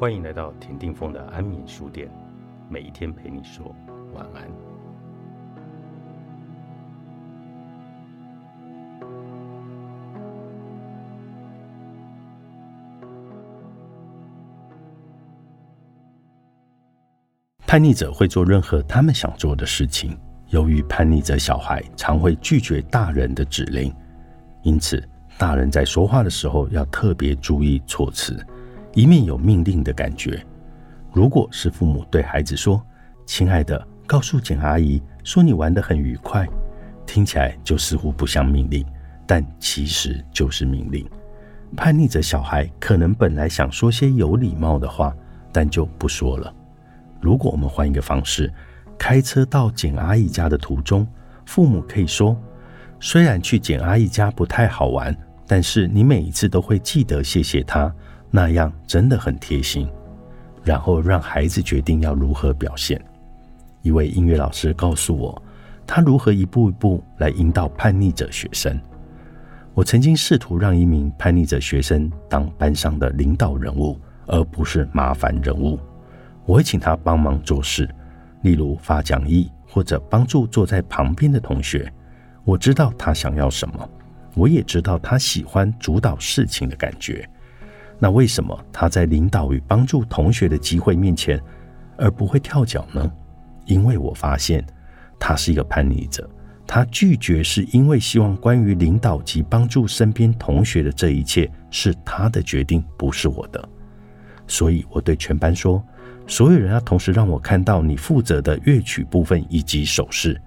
欢迎来到田定峰的安眠书店，每一天陪你说晚安。叛逆者会做任何他们想做的事情。由于叛逆者小孩常会拒绝大人的指令，因此大人在说话的时候要特别注意措辞，一面有命令的感觉。如果是父母对孩子说：“亲爱的，告诉简阿姨说你玩得很愉快”，听起来就似乎不像命令，但其实就是命令。叛逆者小孩可能本来想说些有礼貌的话，但就不说了。如果我们换一个方式，开车到简阿姨家的途中，父母可以说：“虽然去简阿姨家不太好玩，但是你每一次都会记得谢谢她，那样真的很贴心。”然后让孩子决定要如何表现。一位音乐老师告诉我，他如何一步一步来引导叛逆者学生。我曾经试图让一名叛逆者学生当班上的领导人物，而不是麻烦人物。我会请他帮忙做事，例如发讲义或者帮助坐在旁边的同学。我知道他想要什么，我也知道他喜欢主导事情的感觉。那为什么他在领导与帮助同学的机会面前，而不会跳脚呢？因为我发现他是一个叛逆者，他拒绝是因为希望关于领导及帮助身边同学的这一切是他的决定，不是我的。所以我对全班说。所有人要同时让我看到你负责的乐曲部分以及手势，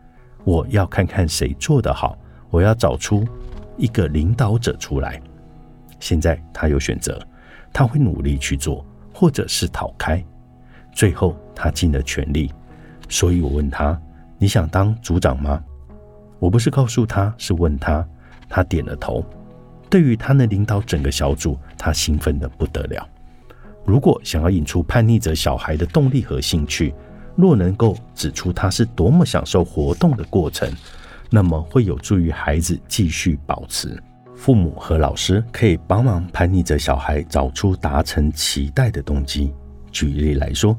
我要看看谁做得好，我要找出一个领导者出来。现在他有选择，他会努力去做，或者是逃开。最后他尽了全力，所以我问他：“你想当组长吗？”我不是告诉他，是问他，他点了头。对于他能领导整个小组，他兴奋的不得了。如果想要引出叛逆者小孩的动力和兴趣，若能够指出他是多么享受活动的过程，那么会有助于孩子继续保持。父母和老师可以帮忙叛逆者小孩找出达成期待的动机。举例来说，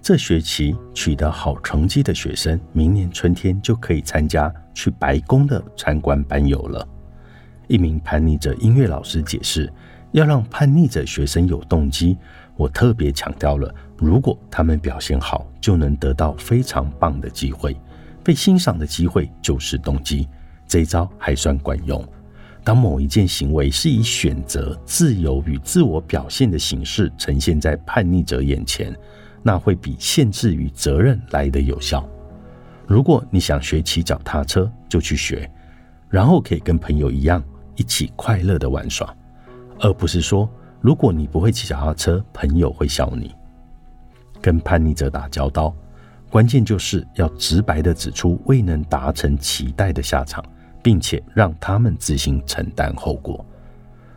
这学期取得好成绩的学生，明年春天就可以参加去白宫的参观班游了。一名叛逆者音乐老师解释，要让叛逆者学生有动机。我特别强调了，如果他们表现好，就能得到非常棒的机会。被欣赏的机会就是动机，这一招还算管用。当某一件行为是以选择、自由与自我表现的形式呈现在叛逆者眼前，那会比限制与责任来得有效。如果你想学骑脚踏车，就去学，然后可以跟朋友一样一起快乐的玩耍，而不是说。如果你不会骑脚踏车，朋友会笑你。跟叛逆者打交道，关键就是要直白的指出未能达成期待的下场，并且让他们自行承担后果。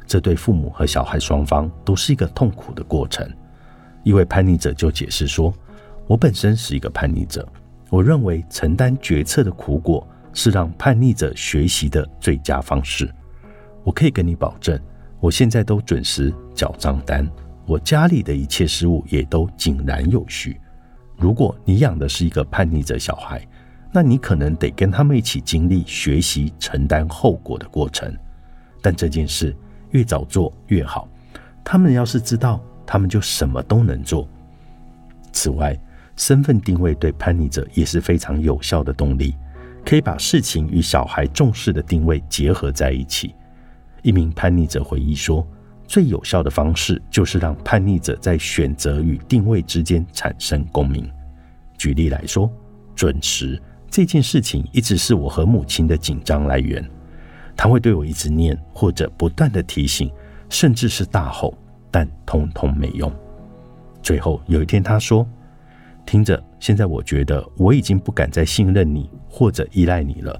这对父母和小孩双方都是一个痛苦的过程。一位叛逆者就解释说：“我本身是一个叛逆者，我认为承担决策的苦果是让叛逆者学习的最佳方式。我可以跟你保证。”我现在都准时缴账单，我家里的一切事务也都井然有序。如果你养的是一个叛逆者小孩，那你可能得跟他们一起经历学习承担后果的过程。但这件事越早做越好。他们要是知道，他们就什么都能做。此外，身份定位对叛逆者也是非常有效的动力，可以把事情与小孩重视的定位结合在一起。一名叛逆者回忆说：“最有效的方式就是让叛逆者在选择与定位之间产生共鸣。举例来说，准时这件事情一直是我和母亲的紧张来源。他会对我一直念，或者不断的提醒，甚至是大吼，但通通没用。最后有一天，他说：‘听着，现在我觉得我已经不敢再信任你或者依赖你了。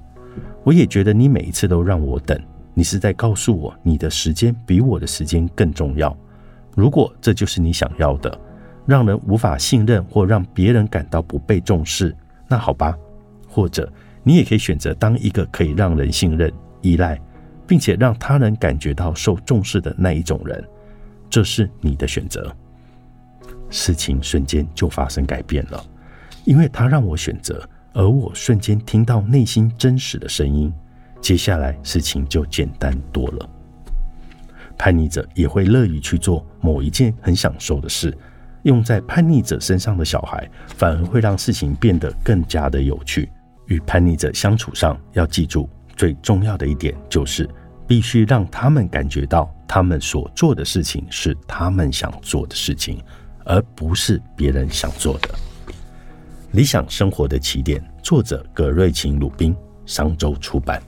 我也觉得你每一次都让我等。’”你是在告诉我，你的时间比我的时间更重要。如果这就是你想要的，让人无法信任或让别人感到不被重视，那好吧。或者你也可以选择当一个可以让人信任、依赖，并且让他人感觉到受重视的那一种人。这是你的选择。事情瞬间就发生改变了，因为他让我选择，而我瞬间听到内心真实的声音，接下来事情就简单多了。叛逆者也会乐于去做某一件很享受的事，用在叛逆者身上的小孩，反而会让事情变得更加的有趣。与叛逆者相处上，要记住最重要的一点就是，必须让他们感觉到，他们所做的事情是他们想做的事情，而不是别人想做的。理想生活的起点，作者葛瑞琴·鲁宾，商周出版。